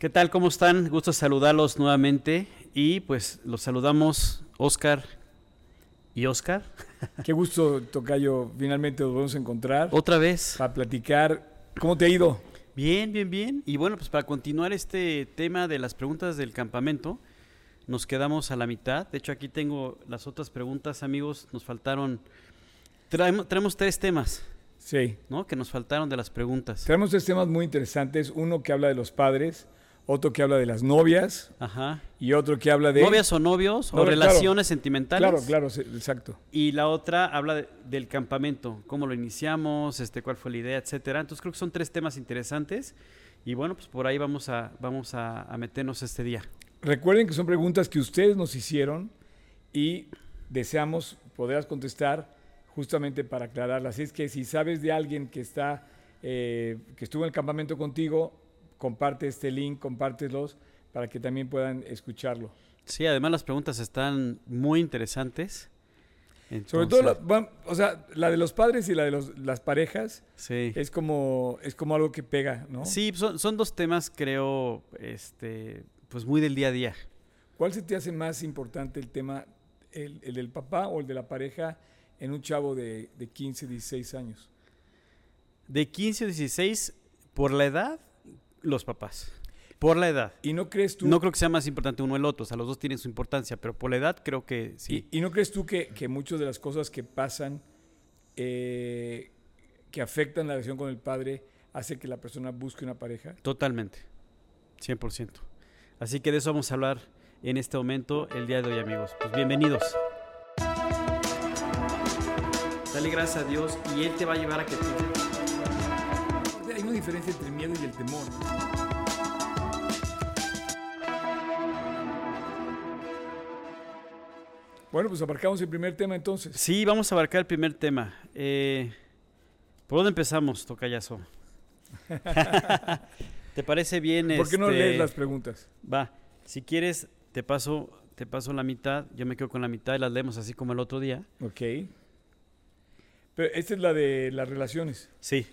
¿Qué tal? ¿Cómo están? Gusto saludarlos nuevamente y pues los saludamos Oscar y Oscar. Qué gusto, Tocayo, finalmente nos vamos a encontrar. Otra vez. Para platicar. ¿Cómo te ha ido? Bien, bien, bien. Y bueno, pues para continuar este tema de las preguntas del campamento, nos quedamos a la mitad. De hecho, aquí tengo las otras preguntas, amigos. Nos faltaron... Traemos, traemos tres temas. Sí. ¿No? Que nos faltaron de las preguntas. Tenemos tres temas muy interesantes. Uno que habla de los padres, otro que habla de las novias Ajá. y otro que habla de... Novias o novios o claro. relaciones sentimentales. Claro, claro, exacto. Y la otra habla de- del campamento, cómo lo iniciamos, este, cuál fue la idea, etcétera. Entonces creo que son tres temas interesantes y bueno, pues por ahí vamos a, vamos a, a meternos este día. Recuerden que son preguntas que ustedes nos hicieron y deseamos poderlas contestar justamente para aclararlas. Así es que si sabes de alguien que está, eh, que estuvo en el campamento contigo, comparte este link, compártelos para que también puedan escucharlo. Sí, además las preguntas están muy interesantes. Sobre todo, la, bueno, o sea, la de los padres y la de los- las parejas sí. es como, es como algo que pega, ¿no? Sí, son, son dos temas, creo, este, pues muy del día a día. ¿Cuál se te hace más importante el tema, el, el del papá o el de la pareja en un chavo de, de 15, 16 años? De 15 o 16, por la edad, los papás. Por la edad. ¿Y no crees tú, No creo que sea más importante uno el otro, o sea, los dos tienen su importancia, pero por la edad creo que sí. y, y no crees tú que, que muchas de las cosas que pasan, eh, que afectan la relación con el padre, hace que la persona busque una pareja? Totalmente, 100%. Así que de eso vamos a hablar en este momento, el día de hoy, amigos. Pues bienvenidos. Dale gracias a Dios y Él te va a llevar a que tú... Diferencia entre el miedo y el temor. Bueno, pues abarcamos el primer tema entonces. Sí, vamos a abarcar el primer tema. Eh, ¿Por dónde empezamos, Tocayazo? ¿Te parece bien? ¿Por qué no este, lees las preguntas? Va, si quieres, te paso, te paso la mitad, yo me quedo con la mitad y las leemos así como el otro día. Ok. Pero esta es la de las relaciones. Sí,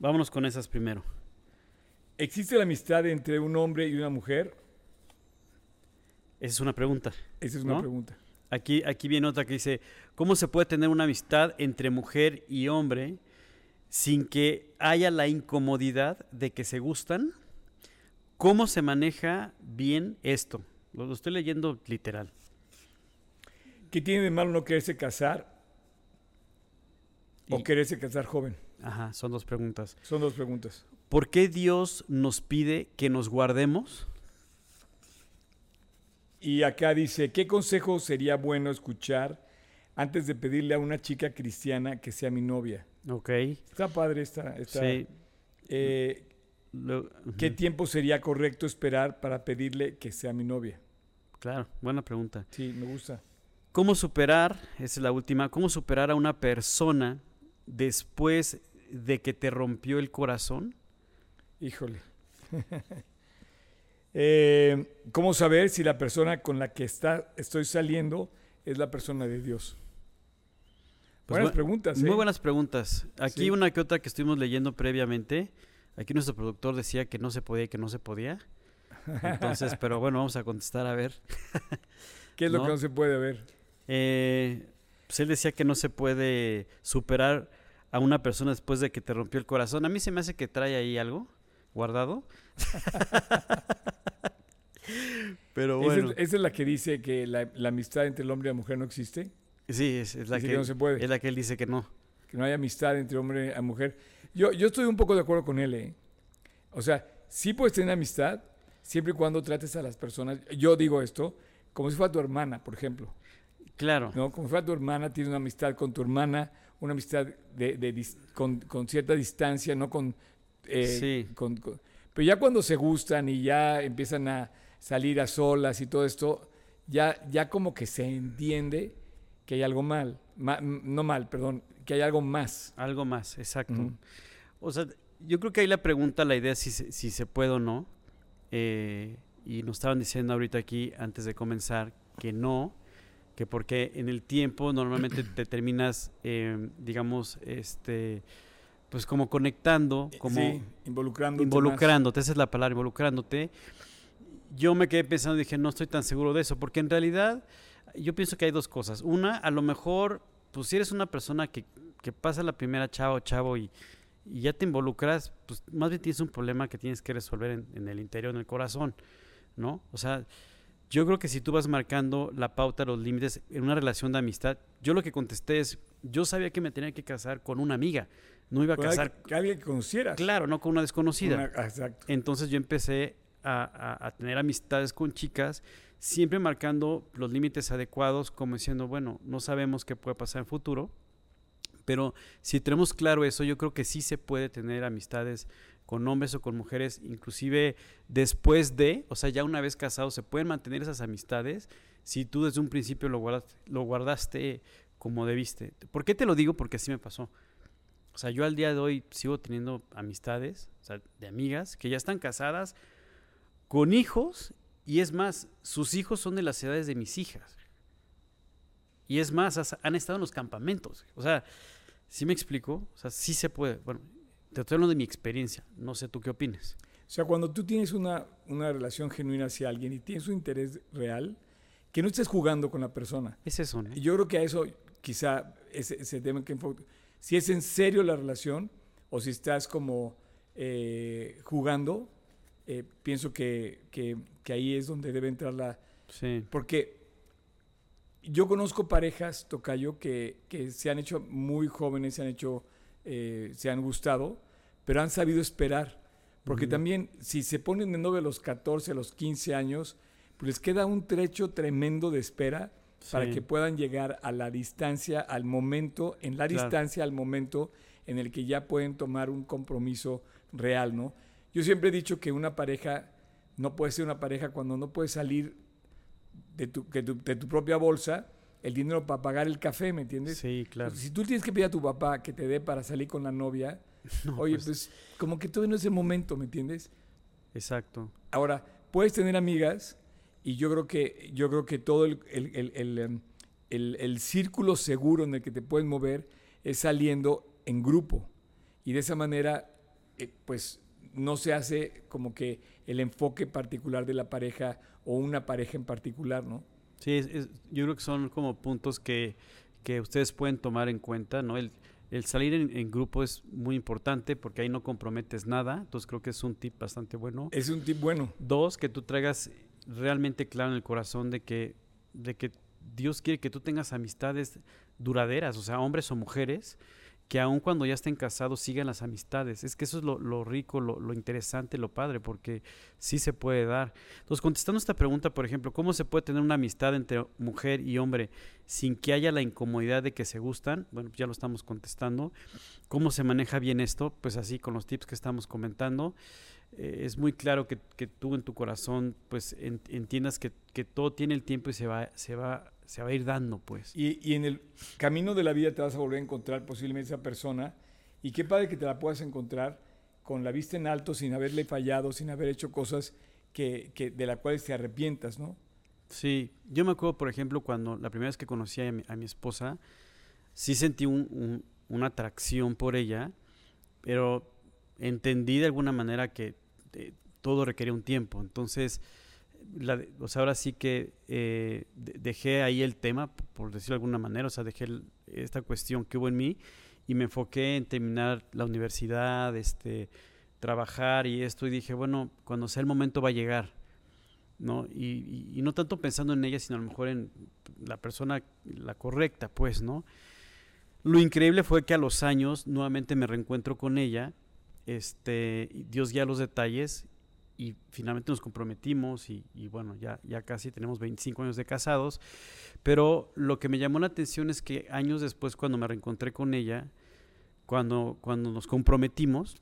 vámonos con esas primero. ¿Existe la amistad entre un hombre y una mujer? Esa es una pregunta. Esa es una ¿No? pregunta. Aquí, aquí viene otra que dice, ¿cómo se puede tener una amistad entre mujer y hombre sin que haya la incomodidad de que se gustan? ¿Cómo se maneja bien esto? Lo, lo estoy leyendo literal. ¿Qué tiene de malo no quererse casar o quererse casar joven? Ajá, son dos preguntas. Son dos preguntas. ¿Por qué Dios nos pide que nos guardemos? Y acá dice, ¿qué consejo sería bueno escuchar antes de pedirle a una chica cristiana que sea mi novia? Ok. Está padre esta. esta Sí. eh, Lo- ¿Qué tiempo sería correcto esperar para pedirle que sea mi novia? Claro, buena pregunta. Sí, me gusta. ¿Cómo superar, esa es la última, cómo superar a una persona después de que te rompió el corazón? Híjole. Eh, ¿Cómo saber si la persona con la que está, estoy saliendo es la persona de Dios? Pues Buenas bu- preguntas. ¿eh? Muy buenas preguntas. Aquí Sí. una que otra que estuvimos leyendo previamente. Aquí nuestro productor decía que no se podía y que no se podía. Entonces, pero bueno, vamos a contestar a ver. ¿Qué es lo ¿no? que no se puede ver? Eh, pues él decía que no se puede superar a una persona después de que te rompió el corazón. A mí se me hace que trae ahí algo guardado. Pero Esa es- bueno, Esa, es la que dice que la, la amistad entre el hombre y la mujer no existe. sí, es, es la Dice que, que no se puede. es la que él dice que no. Que no hay amistad entre hombre y mujer. Yo, yo estoy un poco de acuerdo con él. ¿eh? O sea, sí puedes tener amistad siempre y cuando trates a las personas. Yo digo esto como si fuera tu hermana, por ejemplo. Claro. ¿no? Como si fuera tu hermana, tienes una amistad con tu hermana, una amistad de, con, con cierta distancia, no con, eh, Sí. con- con- Pero ya cuando se gustan y ya empiezan a salir a solas y todo esto, ya, ya como que se entiende que hay algo mal. Ma- no mal, perdón, que hay algo más. Algo más, exacto. O sea, yo creo que ahí la pregunta, la idea si se, si se puede o no. Eh, y nos estaban diciendo ahorita aquí, antes de comenzar, que no, que porque en el tiempo normalmente te terminas, eh, digamos, este, pues como conectando, como sí, involucrándote. involucrándote, esa es la palabra, involucrándote. Yo me quedé pensando y dije, no estoy tan seguro de eso, porque en realidad yo pienso que hay dos cosas. Una, a lo mejor, pues si eres una persona que, que pasa la primera chavo, chavo y, y ya te involucras, pues más bien tienes un problema que tienes que resolver en, en el interior, en el corazón, ¿no? O sea, yo creo que si tú vas marcando la pauta, los límites en una relación de amistad, yo lo que contesté es, yo sabía que me tenía que casar con una amiga, no iba a Con casar, alguien- alguien que conocieras. claro, no con una desconocida. Una- exacto. Entonces yo empecé a, a- a tener amistades con chicas, siempre marcando los límites adecuados, como diciendo, bueno, no sabemos qué puede pasar en el futuro, pero si tenemos claro eso, yo creo que sí se puede tener amistades con hombres o con mujeres, inclusive después de, o sea, ya una vez casados, se pueden mantener esas amistades si tú desde un principio lo guardaste, lo guardaste como debiste. ¿Por qué te lo digo? Porque así me pasó. O sea, yo al día de hoy sigo teniendo amistades, o sea, de amigas que ya están casadas con hijos y es más, sus hijos son de las edades de mis hijas. Y es más, han estado en los campamentos. O sea, ¿sí me explico? O sea, sí se puede. Bueno, te estoy hablando de mi experiencia. No sé tú qué opines. O sea, cuando tú tienes una, una relación genuina hacia alguien y tienes un interés real, que no estés jugando con la persona. Es eso, ¿no? Y yo creo que a eso quizá ese, ese tema que enfo- si es en serio la relación o si estás como eh, jugando, eh, pienso que, que- que ahí es donde debe entrar la... Sí. Porque yo conozco parejas, Tocayo, que, que se han hecho muy jóvenes, se han hecho, eh, se han gustado, pero han sabido esperar. Porque también si se ponen de novio a los 14, a los 15 años, pues les queda un trecho tremendo de espera para que puedan llegar a la distancia, al momento, en la Claro. distancia, al momento en el que ya pueden tomar un compromiso real, ¿no? Yo siempre he dicho que una pareja no puede ser una pareja cuando no puede salir de tu, que tu- de tu propia bolsa el dinero para pagar el café, ¿me entiendes? Sí, claro. Si tú tienes que pedir a tu papá que te dé para salir con la novia, No, oye, pues, pues como que todavía no es el momento, ¿me entiendes? Exacto. Ahora, puedes tener amigas y yo creo que, yo creo que todo el, el- el- el, em, el- el círculo seguro en el que te puedes mover es saliendo en grupo. Y de esa manera, eh, pues no se hace como que el enfoque particular de la pareja o una pareja en particular, ¿no? Sí, es- es- yo creo que son como puntos que, que ustedes pueden tomar en cuenta, ¿no? El, el salir en, en grupo es muy importante porque ahí no comprometes nada, entonces creo que es un tip bastante bueno. Es un tip bueno. Dos, que tú traigas realmente claro en el corazón de que, de que Dios quiere que tú tengas amistades duraderas, o sea, hombres o mujeres, que aun cuando ya estén casados sigan las amistades. Es que eso es lo, rico, lo, interesante, lo padre, porque sí se puede dar. Entonces, contestando esta pregunta, por ejemplo, ¿cómo se puede tener una amistad entre mujer y hombre sin que haya la incomodidad de que se gustan? Bueno, ya lo estamos contestando. ¿Cómo se maneja bien esto? Pues así, con los tips que estamos comentando eh, es muy claro que, tú en tu corazón pues en- entiendas que, que todo tiene el tiempo y se va, se va, se va a ir dando pues. Y, y en el camino de la vida te vas a volver a encontrar posiblemente esa persona. Y qué padre que te la puedas encontrar con la vista en alto, sin haberle fallado, sin haber hecho cosas que, que- de las cuales te arrepientas, ¿no? Sí, yo me acuerdo por ejemplo cuando la primera vez que conocí a mi, a mi esposa, sí sentí un- un- una atracción por ella, pero entendí de alguna manera que eh, todo requería un tiempo. Entonces, la o sea, ahora sí que eh, de- dejé ahí el tema, por decirlo de alguna manera, o sea, dejé el- esta cuestión que hubo en mí y me enfoqué en terminar la universidad, este, trabajar y esto, y dije, bueno, cuando sea el momento va a llegar. ¿no? Y, y- y no tanto pensando en ella, sino a lo mejor en la persona, la correcta, pues, ¿no? Lo increíble fue que a los años nuevamente me reencuentro con ella, este, Dios guía los detalles y finalmente nos comprometimos y, y bueno, ya, ya casi tenemos 25 años de casados, pero lo que me llamó la atención es que años después cuando me reencontré con ella, cuando, cuando nos comprometimos,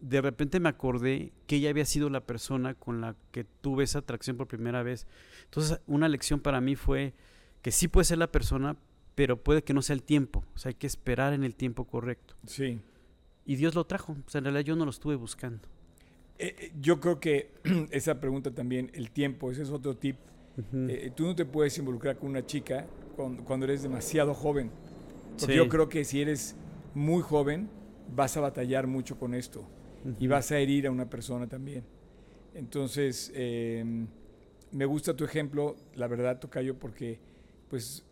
de repente me acordé que ella había sido la persona con la que tuve esa atracción por primera vez. Entonces, una lección para mí fue que sí puede ser la persona, pero puede que no sea el tiempo. O sea, hay que esperar en el tiempo correcto. Sí. Y Dios lo trajo. O sea, en realidad yo no lo estuve buscando. Eh, eh, yo creo que esa pregunta también, el tiempo, ese es otro tip. Eh, tú no te puedes involucrar con una chica cuando, cuando eres demasiado joven. Porque Sí. yo creo que si eres muy joven, vas a batallar mucho con esto y vas a herir a una persona también. Entonces, em, me gusta tu ejemplo, la verdad, Tocayo, porque pues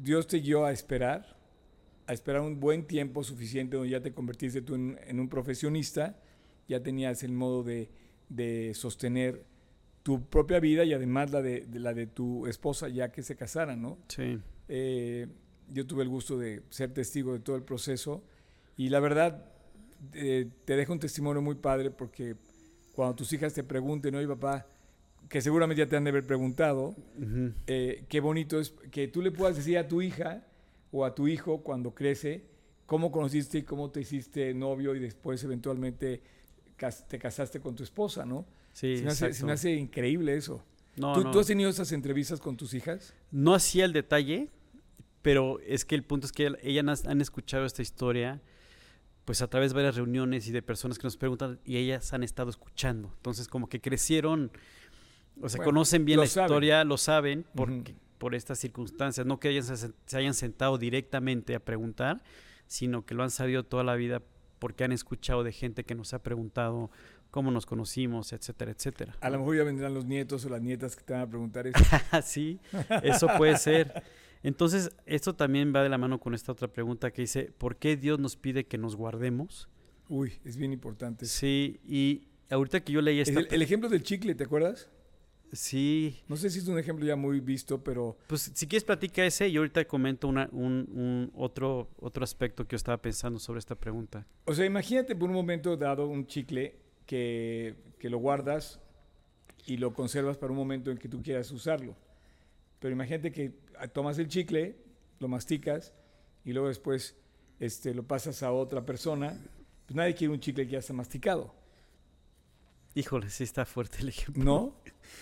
Dios te guió a esperar, a esperar un buen tiempo suficiente donde ya te convertiste tú en, un profesionista, ya tenías el modo de, sostener tu propia vida y además la de, la de tu esposa ya que se casaran, ¿no? Sí. Eh, yo tuve el gusto de ser testigo de todo el proceso y la verdad eh, te dejo un testimonio muy padre porque cuando tus hijas te pregunten, oye papá, que seguramente ya te han de haber preguntado, eh, qué bonito es que tú le puedas decir a tu hija o a tu hijo cuando crece cómo conociste y cómo te hiciste novio y después eventualmente te casaste con tu esposa, ¿no? Sí, se me, hace, se me hace, increíble eso. ¿Tú, ¿Tú, has tenido esas entrevistas con tus hijas? No hacía el detalle, pero es que el punto es que ellas han escuchado esta historia pues a través de varias reuniones y de personas que nos preguntan y ellas han estado escuchando. Entonces como que crecieron, o sea, conocen bien la historia, lo saben porque, por estas circunstancias, no que ellas se hayan sentado directamente a preguntar, sino que lo han sabido toda la vida porque han escuchado de gente que nos ha preguntado cómo nos conocimos, etcétera, etcétera. A lo mejor ya vendrán los nietos o las nietas que te van a preguntar eso. sí, eso puede ser. Entonces, esto también va de la mano con esta otra pregunta que dice, ¿por qué Dios nos pide que nos guardemos? Uy, es bien importante. Sí, y ahorita que yo leí esta... El, el ejemplo del chicle, ¿te acuerdas? Sí. No sé si es un ejemplo ya muy visto, pero... Pues si quieres platica ese y ahorita comento una, un, un, otro, otro aspecto que yo estaba pensando sobre esta pregunta. O sea, imagínate por un momento dado un chicle que, que lo guardas y lo conservas para un momento en que tú quieras usarlo. Pero imagínate que tomas el chicle, lo masticas y luego después este, lo pasas a otra persona. Pues nadie quiere un chicle que ya está masticado. Híjole, sí está fuerte el ejemplo. ¿No?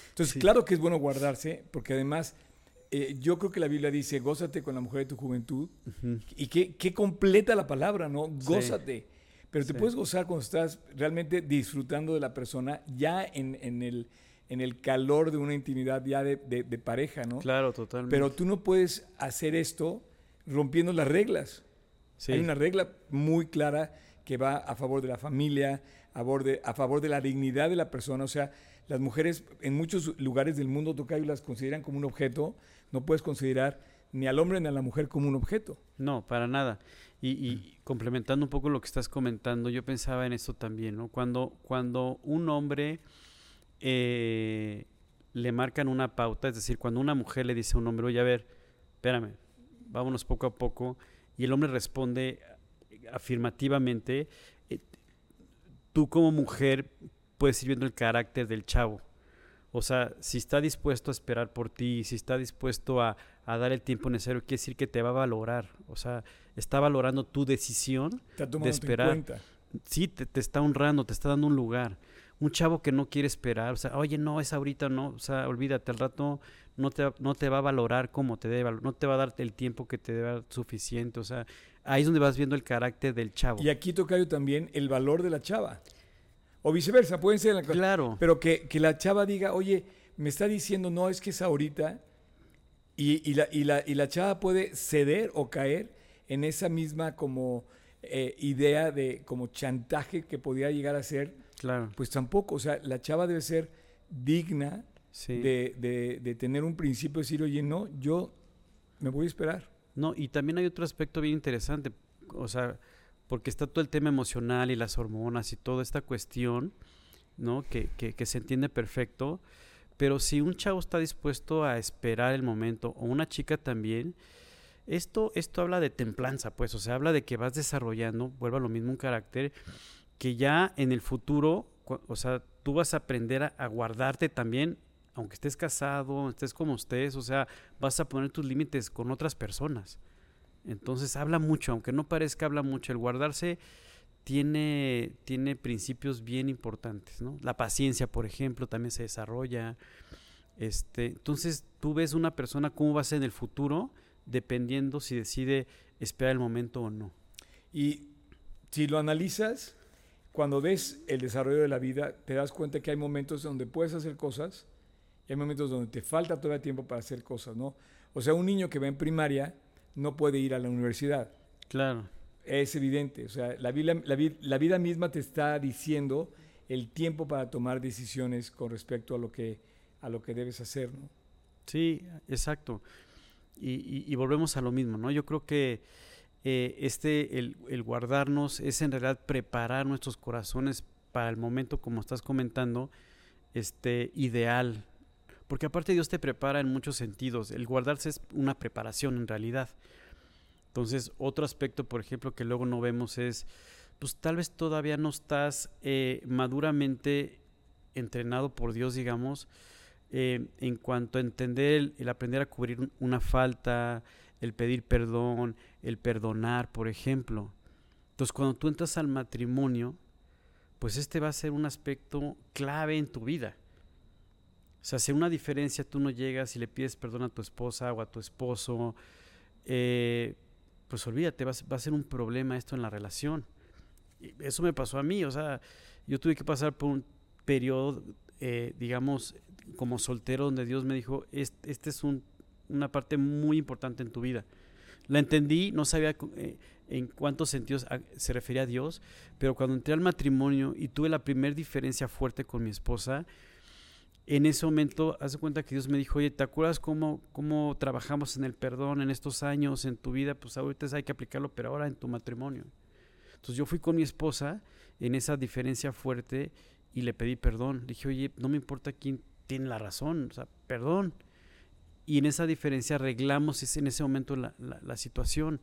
Entonces, claro que es bueno guardarse, porque además eh, yo creo que la Biblia dice, gózate con la mujer de tu juventud. Y qué, completa la palabra, ¿no? Gózate. Pero te puedes gozar cuando estás realmente disfrutando de la persona ya en, en el en el calor de una intimidad ya de, pareja, ¿no? Claro, totalmente. Pero tú no puedes hacer esto rompiendo las reglas. Hay una regla muy clara que va a favor de la familia, a favor de, la dignidad de la persona. O sea, las mujeres en muchos lugares del mundo tocayo las consideran como un objeto. No puedes considerar ni al hombre ni a la mujer como un objeto. No, para nada. Y, complementando un poco lo que estás comentando, yo pensaba en esto también, ¿no? Cuando, cuando un hombre eh, le marcan una pauta, es decir, cuando una mujer le dice a un hombre, oye, a ver, espérame, vámonos poco a poco, y el hombre responde afirmativamente, tú como mujer puedes ir viendo el carácter del chavo. O sea, si está dispuesto a esperar por ti, si está dispuesto a, dar el tiempo necesario, quiere decir que te va a valorar. O sea, está valorando tu decisión de esperar. Sí, te, te, está honrando, te está dando un lugar un chavo que no quiere esperar, o sea, oye, no, es ahorita, no, o sea, olvídate, al rato no te, no te va a valorar como te debe, no te va a dar el tiempo que te debe suficiente, o sea, ahí es donde vas viendo el carácter del chavo. Y aquí toca también el valor de la chava. O viceversa, pueden ser la Claro. Pero que, la chava diga, oye, me está diciendo, no, es que es ahorita, y, la, y, la, y la chava puede ceder o caer en esa misma como eh, idea de como chantaje que podía llegar a ser Claro. Pues tampoco, o sea, la chava debe ser digna de, tener un principio, de decir, oye, no, yo me voy a esperar. No, y también hay otro aspecto bien interesante, o sea, porque está todo el tema emocional y las hormonas y toda esta cuestión, ¿no? Que, que, se entiende perfecto, pero si un chavo está dispuesto a esperar el momento, o una chica también, esto, esto habla de templanza, pues, o sea, habla de que vas desarrollando, vuelva a lo mismo, un carácter que ya en el futuro, o sea, tú vas a aprender a, guardarte también, aunque estés casado, estés como estés, o sea, vas a poner tus límites con otras personas. Entonces habla mucho, aunque no parezca habla mucho, el guardarse tiene, tiene principios bien importantes, ¿no? La paciencia, por ejemplo, también se desarrolla. Este, entonces tú ves una persona cómo va a ser en el futuro, dependiendo si decide esperar el momento o no. Y si lo analizas, cuando ves el desarrollo de la vida, te das cuenta que hay momentos donde puedes hacer cosas y hay momentos donde te falta todavía tiempo para hacer cosas, ¿no? O sea, un niño que va en primaria no puede ir a la universidad. Claro. es evidente. O sea, la vida, la, la vida misma te está diciendo el tiempo para tomar decisiones con respecto a lo que, a lo que debes hacer, ¿no? Sí, exacto. Y, y- y volvemos a lo mismo, ¿no? Yo creo que eh, este, el, el guardarnos, es en realidad preparar nuestros corazones para el momento, como estás comentando, este, ideal. Porque aparte Dios te prepara en muchos sentidos. El guardarse es una preparación en realidad. Entonces, otro aspecto, por ejemplo, que luego no vemos es, pues tal vez todavía no estás eh, maduramente entrenado por Dios, digamos, eh, en cuanto a entender el, aprender a cubrir un- una falta, el pedir perdón, el perdonar, por ejemplo. Entonces, cuando tú entras al matrimonio, pues este va a ser un aspecto clave en tu vida. O sea, si una diferencia tú no llegas y le pides perdón a tu esposa o a tu esposo, eh, pues olvídate, va va a ser un problema esto en la relación. Eso me pasó a mí, o sea, yo tuve que pasar por un periodo, eh, digamos, como soltero, donde Dios me dijo, este, este es un- una parte muy importante en tu vida. La entendí, no sabía eh, en cuántos sentidos a- se refería a Dios, pero cuando entré al matrimonio y tuve la primera diferencia fuerte con mi esposa, en ese momento, haz de cuenta que Dios me dijo, oye, ¿te acuerdas cómo, cómo trabajamos en el perdón en estos años, en tu vida? Pues ahorita hay que aplicarlo, pero ahora en tu matrimonio. Entonces yo fui con mi esposa en esa diferencia fuerte y le pedí perdón. Le dije, oye, no me importa quién tiene la razón, o sea, perdón. Y en esa diferencia arreglamos ese- en ese momento la- la situación.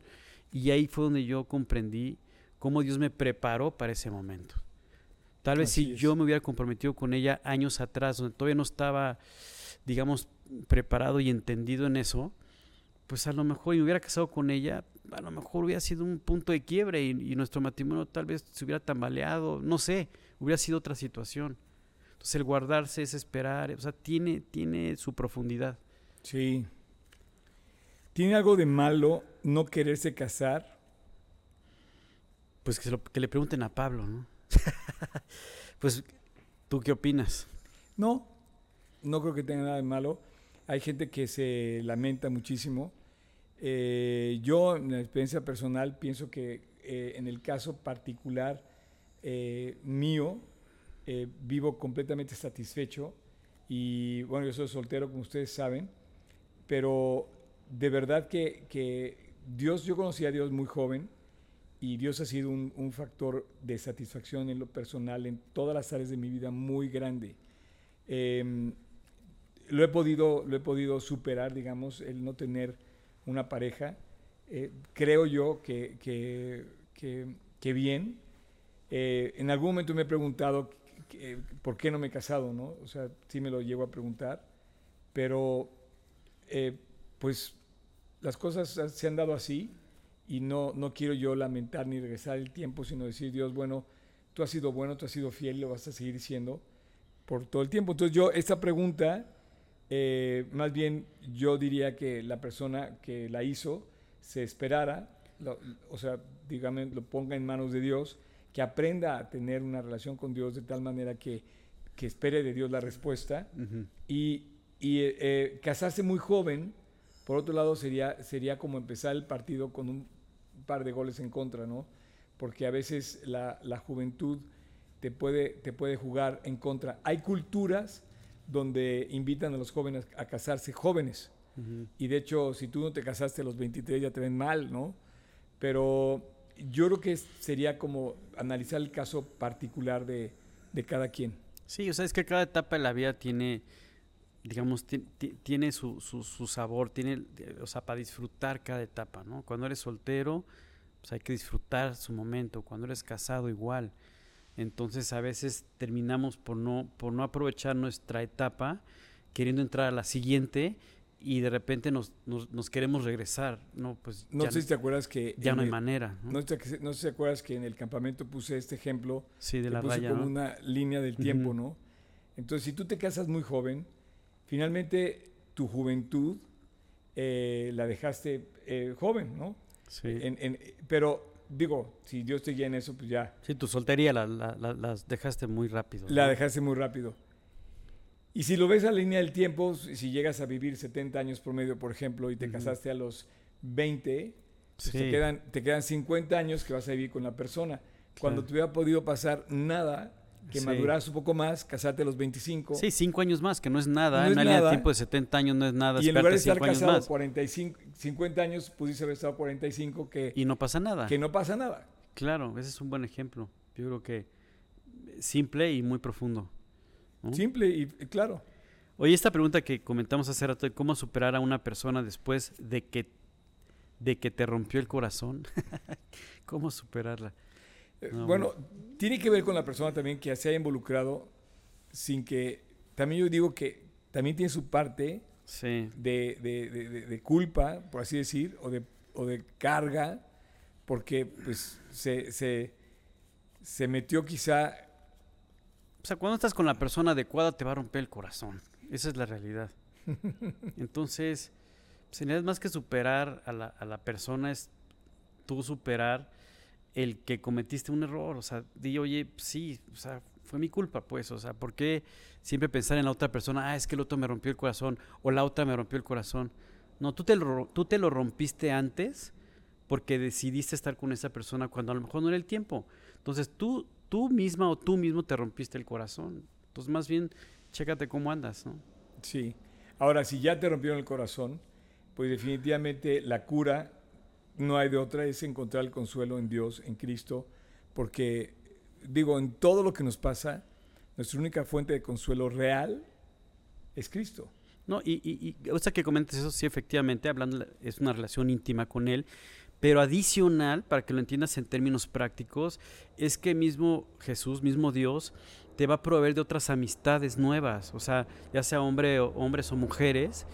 Y ahí fue donde yo comprendí cómo Dios me preparó para ese momento. Tal vez Así si es. yo me hubiera comprometido con ella años atrás, donde todavía no estaba, digamos, preparado y entendido en eso, pues a lo mejor y me hubiera casado con ella, a lo mejor hubiera sido un punto de quiebre y, y nuestro matrimonio tal vez se hubiera tambaleado, no sé, hubiera sido otra situación. Entonces el guardarse es esperar, o sea, tiene, tiene su profundidad. Sí. ¿Tiene algo de malo no quererse casar? Pues que, se lo- que le pregunten a Pablo, ¿no? pues, ¿tú qué opinas? No, no creo que tenga nada de malo. Hay gente que se lamenta muchísimo. Eh, yo, en la experiencia personal, pienso que eh, en el caso particular eh, mío, vivo completamente satisfecho. Y bueno, yo soy soltero, como ustedes saben, pero de verdad que, que Dios, yo conocí a Dios muy joven y Dios ha sido un, un factor de satisfacción en lo personal, en todas las áreas de mi vida muy grande. Eh, lo, he podido, lo he podido superar, digamos, el no tener una pareja. Eh, creo yo que, que, que- que bien. Eh, en algún momento me he preguntado que- por qué no me he casado, ¿no? O sea, sí me lo llego a preguntar, pero eh, pues las cosas se han dado así y no, no quiero yo lamentar ni regresar el tiempo, sino decir, Dios, bueno, tú has sido bueno, tú has sido fiel, lo vas a seguir siendo por todo el tiempo. Entonces yo, esta pregunta, eh, más bien yo diría que la persona que la hizo se esperara, lo- o sea, dígame, lo ponga en manos de Dios, que aprenda a tener una relación con Dios de tal manera que, que espere de Dios la respuesta y, y, eh, eh, casarse muy joven, por otro lado, sería, sería como empezar el partido con un par de goles en contra, ¿no? Porque a veces la, la juventud te puede, te puede jugar en contra. Hay culturas donde invitan a los jóvenes a casarse jóvenes. Y de hecho, si tú no te casaste a los 23 ya te ven mal, ¿no? Pero yo creo que sería como analizar el caso particular de, de cada quien. Sí, o sea, es que cada etapa de la vida tiene, digamos, ti- ti- tiene su, su, su sabor, tiene, o sea, para disfrutar cada etapa, ¿no? Cuando eres soltero, pues hay que disfrutar su momento, cuando eres casado igual. Entonces a veces terminamos por no, por no aprovechar nuestra etapa, queriendo entrar a la siguiente y de repente nos, nos, nos queremos regresar, ¿no? Pues No ya, sé si te acuerdas que... ya no hay el- manera, ¿no? No, sé, no sé si te acuerdas que en el campamento puse este ejemplo sí, de la puse raya, como ¿no? una línea del tiempo. ¿no? Entonces, si tú te casas muy joven, finalmente tu juventud eh, la dejaste eh, joven, ¿no? Sí. En- en- pero digo, si Dios te guía en eso, pues ya, Sí, tu soltería la, la- la- las dejaste muy rápido. la ¿no? dejaste muy rápido. Y si lo ves a la línea del tiempo, si llegas a vivir 70 años promedio, por ejemplo, y te casaste a los 20, Pues Sí. te, quedan, te quedan 50 años que vas a vivir con la persona. Cuando Claro. te hubiera podido pasar nada, que Sí. maduras un poco más, casarte a los 25. Sí, cinco años más, que no es nada. No en es una línea de tiempo de 70 años no es nada. y en lugar de estar casado más. 45, 50 años, pudiste haber estado 45, que, Y no pasa nada. que no pasa nada. Claro, ese es un buen ejemplo. Yo creo que simple y muy profundo. ¿no? Simple y y claro. Oye, esta pregunta que comentamos hace rato de cómo superar a una persona después de que, de que te rompió el corazón. ¿Cómo superarla? Eh, No, bueno, tiene que ver con la persona también que se haya involucrado sin que, también yo digo que también tiene su parte Sí, de, de- de- culpa, por así decir, o de, o de carga, porque pues se, se, se metió quizá, O sea, cuando estás con la persona adecuada te va a romper el corazón. Esa es la realidad. Entonces, pues, en realidad más que superar a la, a la persona es tú superar el que cometiste un error. O sea, di, oye, sí, o sea, fue mi culpa, pues. O sea, ¿por qué siempre pensar en la otra persona? Ah, es que el otro me rompió el corazón o la otra me rompió el corazón. No, tú te lo, tú te lo rompiste antes porque decidiste estar con esa persona cuando a lo mejor no era el tiempo. Entonces tú, tú misma o tú mismo te rompiste el corazón. Entonces más bien, chécate cómo andas, ¿no? sí. Ahora, si ya te rompieron el corazón, pues definitivamente la cura no hay de otra, es encontrar el consuelo en Dios, en Cristo, porque digo, en todo lo que nos pasa, nuestra única fuente de consuelo real es Cristo. No, y, y, y o sea que comentes eso, sí, efectivamente, hablando, es una relación íntima con él, pero adicional, para que lo entiendas en términos prácticos, es que mismo Jesús, mismo Dios, te va a proveer de otras amistades nuevas, o sea, ya sea hombre hombres o mujeres,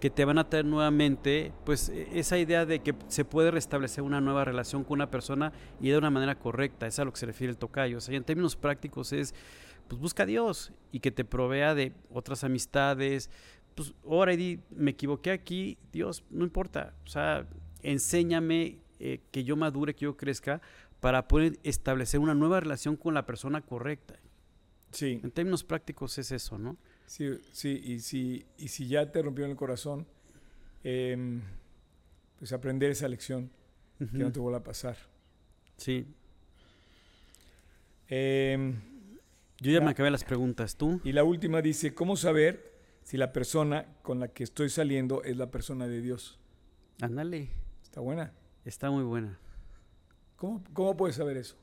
que te van a traer nuevamente, pues, e- esa idea de que se puede restablecer una nueva relación con una persona y de una manera correcta, es a lo que se refiere el tocayo. O sea, en términos prácticos es, pues, busca a Dios y que te provea de otras amistades, pues ahora di, me equivoqué aquí, Dios, no importa, o sea, enséñame eh, que yo madure, que yo crezca, para poder establecer una nueva relación con la persona correcta. Sí. En términos prácticos es eso, ¿no? Sí, sí, y si, y si ya te rompieron el corazón, em, pues aprender esa lección, que no te vuelva a pasar. Sí, Em, yo ya me acabé las preguntas, ¿tú? y la última dice, ¿cómo saber si la persona con la que estoy saliendo es la persona de Dios? Ándale, Está buena. está muy buena. ¿Cómo, cómo puedes saber eso?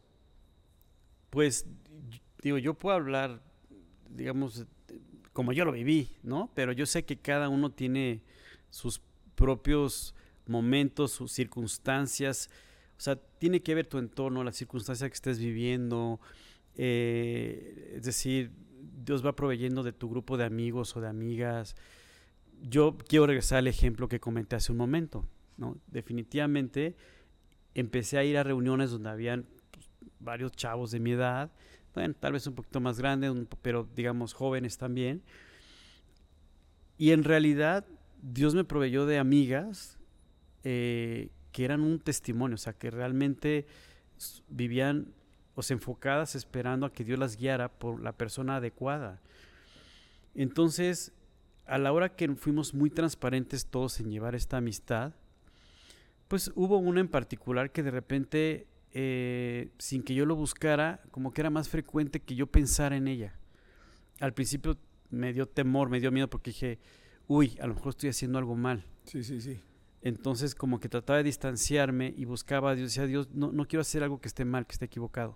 Pues, digo, yo puedo hablar, digamos, como yo lo viví, ¿no? Pero yo sé que cada uno tiene sus propios momentos, sus circunstancias. O sea, tiene que ver tu entorno, la circunstancia que estés viviendo. eh, es decir, Dios va proveyendo de tu grupo de amigos o de amigas. Yo quiero regresar al ejemplo que comenté hace un momento, ¿no? Definitivamente empecé a ir a reuniones donde habían pues, varios chavos de mi edad, tal vez un poquito más grandes, pero digamos jóvenes también. Y en realidad Dios me proveyó de amigas eh, que eran un testimonio, o sea, que realmente vivían o enfocadas esperando a que Dios las guiara por la persona adecuada. Entonces, a la hora que fuimos muy transparentes todos en llevar esta amistad, pues hubo una en particular que de repente, eh, sin que yo lo buscara, como que era más frecuente que yo pensara en ella. Al principio me dio temor, me dio miedo porque dije, uy, a lo mejor estoy haciendo algo mal. Sí, sí, sí. Entonces como que trataba de distanciarme y buscaba a Dios, decía Dios, no, no quiero hacer algo que esté mal, que esté equivocado.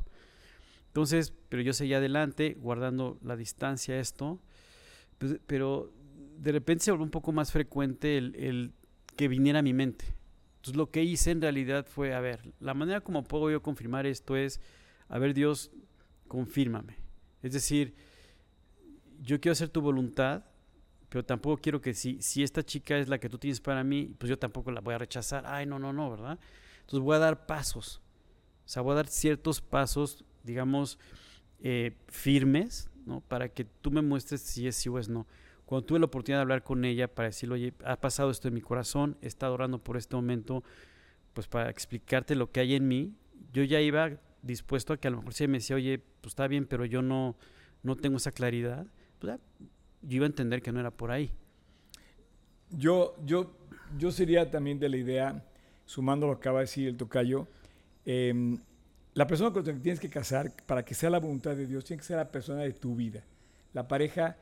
Entonces, pero yo seguía adelante, guardando la distancia a esto, pues, pero de repente se volvió un poco más frecuente el, el que viniera a mi mente. Entonces lo que hice en realidad fue, a ver, la manera como puedo yo confirmar esto es, a ver Dios, confírmame. Es decir, yo quiero hacer tu voluntad, pero tampoco quiero que si, si esta chica es la que tú tienes para mí, pues yo tampoco la voy a rechazar. Ay, no, no, no, ¿verdad? Entonces voy a dar pasos. O sea, voy a dar ciertos pasos, digamos, eh, firmes, ¿no? Para que tú me muestres si es sí o es no. Cuando tuve la oportunidad de hablar con ella para decirle, oye, ha pasado esto en mi corazón, he estado orando por este momento, pues para explicarte lo que hay en mí, yo ya iba dispuesto a que a lo mejor si me decía, oye, pues está bien, pero yo no, no tengo esa claridad, pues yo iba a entender que no era por ahí. Yo, yo, yo sería también de la idea, sumando lo que acaba de decir el tocayo, em, la persona con la que tienes que casar, para que sea la voluntad de Dios, tiene que ser la persona de tu vida. La pareja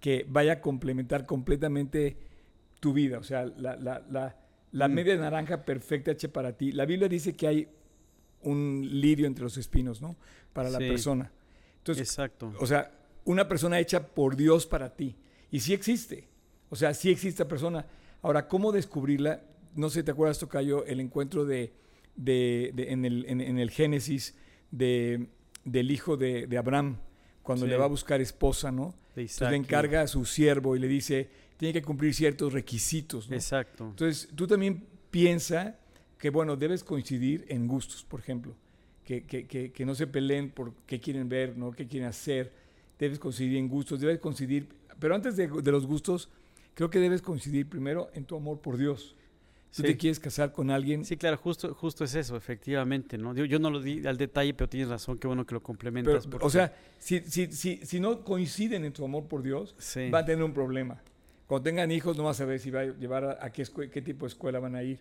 que vaya a complementar completamente tu vida. O sea, la, la, la, la Mm. media naranja perfecta hecha para ti. La Biblia dice que hay un lirio entre los espinos, ¿no? Para la persona. Entonces, Exacto. o sea, una persona hecha por Dios para ti. Y sí existe. O sea, sí existe esta persona. Ahora, ¿cómo descubrirla? No sé, ¿te acuerdas, Tocayo, el encuentro de, de- de- en, el, en- en el Génesis de, del hijo de, de Abraham, cuando Sí. le va a buscar esposa, ¿no? Entonces le encarga a su siervo y le dice, tiene que cumplir ciertos requisitos, ¿no? Exacto. Entonces, tú también piensa que, bueno, debes coincidir en gustos, por ejemplo. Que, que- que- que no se peleen por qué quieren ver, ¿no? qué quieren hacer. Debes coincidir en gustos, debes coincidir. Pero antes de, de los gustos, creo que debes coincidir primero en tu amor por Dios. Tú Sí. te quieres casar con alguien. Sí, claro, justo, justo es eso, efectivamente, ¿no? Yo, yo no lo di al detalle, pero tienes razón, qué bueno que lo pero, complementas. o sea, si, si, si, si no coinciden en tu amor por Dios, sí, van a tener un problema. Cuando tengan hijos, no vas a ver si va a llevar a, a qué, qué tipo de escuela van a ir.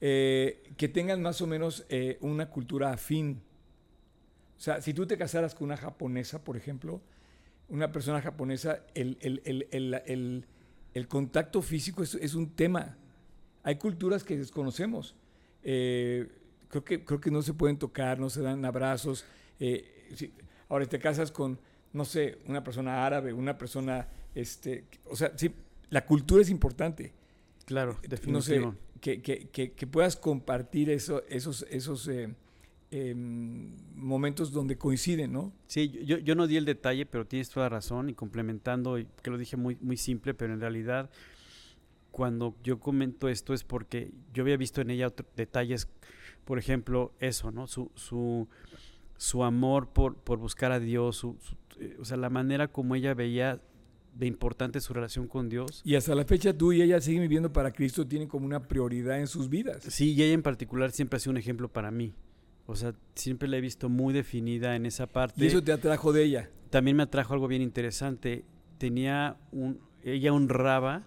Eh, que tengan más o menos eh, una cultura afín. O sea, si tú te casaras con una japonesa, por ejemplo, una persona japonesa, el, el- el- el- el- el contacto físico es, es un tema. Hay culturas que desconocemos. Eh, creo, que, creo que no se pueden tocar, no se dan abrazos. Eh, si- ahora, te casas con, no sé, una persona árabe, una persona, este, o sea, sí, la cultura es importante. claro, No sé, que, que- que- que puedas compartir eso, esos, esos eh, em, momentos donde coinciden, ¿no? Sí, yo, yo no di el detalle, pero tienes toda razón y complementando, que lo dije muy, muy simple, pero en realidad cuando yo comento esto es porque yo había visto en ella otro- detalles, por ejemplo, eso, ¿no? Su, su, su amor por, por buscar a Dios, su- eh, o sea, la manera como ella veía de importante su relación con Dios. Y hasta la fecha tú y ella siguen viviendo para Cristo, tienen como una prioridad en sus vidas. Sí, y ella en particular siempre ha sido un ejemplo para mí. O sea, siempre la he visto muy definida en esa parte. Y eso te atrajo de ella. también me atrajo algo bien interesante. Tenía un, ella honraba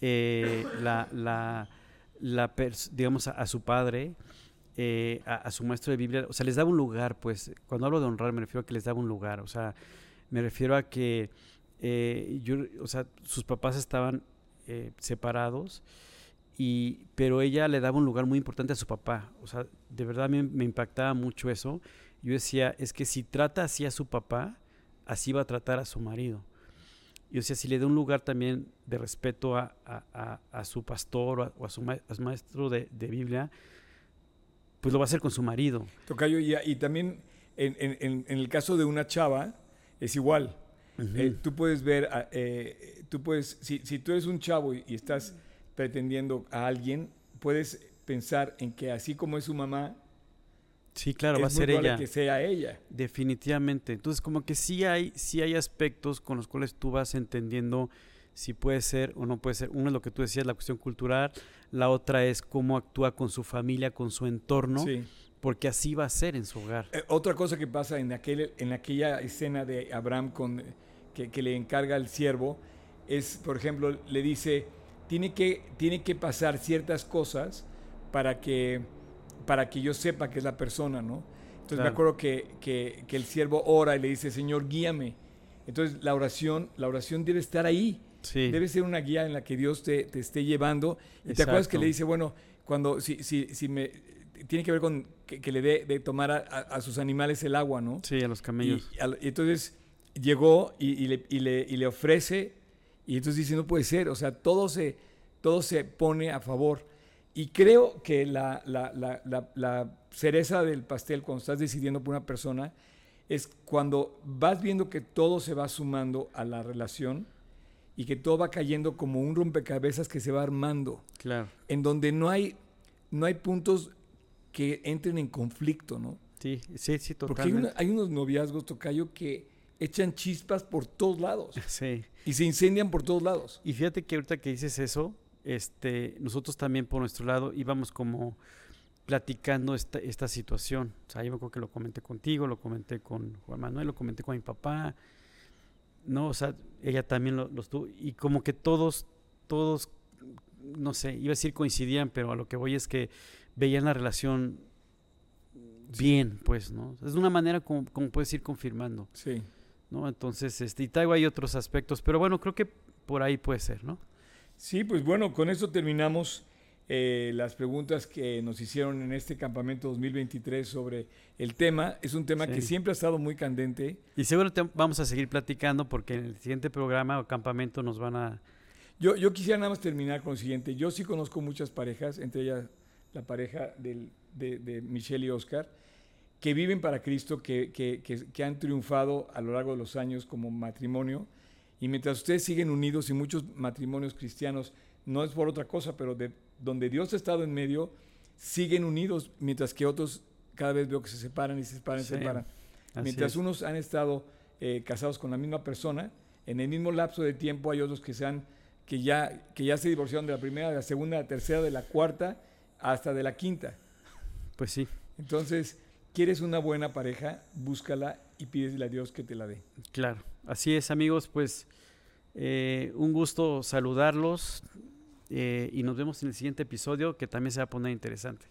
eh, la, la, la digamos, a, su padre, eh, a, su maestro de Biblia. O sea, les daba un lugar, pues. Cuando hablo de honrar, me refiero a que les daba un lugar. O sea, me refiero a que eh, yo, o sea, sus papás estaban eh, separados. Y, pero ella le daba un lugar muy importante a su papá. O sea, de verdad me impactaba mucho eso. Yo decía, es que si trata así a su papá, así va a tratar a su marido. Y o sea, si le da un lugar también de respeto a, a- a- a su pastor o a, su, ma- a su maestro de, de Biblia, pues lo va a hacer con su marido. Tocayo, y, y también en, en- el caso de una chava, es igual. Eh, tú puedes ver, eh, tú puedes, si, si tú eres un chavo y, y estás pretendiendo a alguien, puedes pensar en que así como es su mamá, sí, claro, es va a ser ella. que sea ella. Definitivamente. Entonces, como que sí hay, sí hay aspectos con los cuales tú vas entendiendo si puede ser o no puede ser. Uno es lo que tú decías, la cuestión cultural. La otra es cómo actúa con su familia, con su entorno, Sí. porque así va a ser en su hogar. Eh, otra cosa que pasa en, aquel, en aquella escena de Abraham con, que, que le encarga al siervo es, por ejemplo, le dice, tiene que, tiene que pasar ciertas cosas para que, para que yo sepa que es la persona, ¿no? Entonces me Claro. acuerdo que, que- que el siervo ora y le dice, Señor, guíame. Entonces la oración, la oración debe estar ahí. Sí. Debe ser una guía en la que Dios te, te esté llevando. Y te acuerdas que Exacto. le dice, bueno, cuando si, si, si me tiene que ver con que, que le dé de tomar a, a- a sus animales el agua, ¿no? Sí, a los camellos. y y entonces llegó y, y le, y le- y le ofrece, y entonces dice, no puede ser, o sea, todo se, todo se pone a favor. Y creo que la, la- la- la- cereza del pastel cuando estás decidiendo por una persona es cuando vas viendo que todo se va sumando a la relación y que todo va cayendo como un rompecabezas que se va armando, Claro. en donde no hay, no hay puntos que entren en conflicto, ¿no? Sí, sí, sí, Porque hay, totalmente. una- hay unos noviazgos, Tocayo, que echan chispas por todos lados Sí. y se incendian por todos lados. Y fíjate que ahorita que dices eso, este, nosotros también por nuestro lado íbamos como platicando esta, esta situación. O sea, yo me acuerdo que lo comenté contigo, lo comenté con Juan Manuel, lo comenté con mi papá. No, o sea, ella también lo, los tuvo. Y como que todos, todos, no sé, iba a decir coincidían, pero a lo que voy es que veían la relación bien, pues, ¿no? Es una manera como, como puedes ir confirmando, Sí. ¿no? Entonces, este, y traigo ahí otros aspectos, pero bueno, creo que por ahí puede ser, ¿no? Sí, pues bueno, con esto terminamos eh, las preguntas que nos hicieron en este campamento 2023 sobre el tema. Es un tema que Sí. siempre ha estado muy candente. Y seguro te- vamos a seguir platicando porque en el siguiente programa o campamento nos van a... Yo, yo quisiera nada más terminar con lo siguiente. Yo sí conozco muchas parejas, entre ellas la pareja del- de, de Michelle y Oscar, que viven para Cristo, que, que- que- que han triunfado a lo largo de los años como matrimonio. Y mientras ustedes siguen unidos y muchos matrimonios cristianos, no es por otra cosa, pero de donde Dios ha estado en medio, siguen unidos, mientras que otros cada vez veo que se separan y se separan y se separan. Mientras es. unos han estado eh, casados con la misma persona, en el mismo lapso de tiempo hay otros que, se han, que, ya, que ya se divorciaron de la primera, de la segunda, de la tercera, de la cuarta, hasta de la quinta. Pues sí, Entonces, quieres una buena pareja, búscala y pídesle a Dios que te la dé. claro. Así es, amigos, pues eh, un gusto saludarlos eh, y nos vemos en el siguiente episodio que también se va a poner interesante.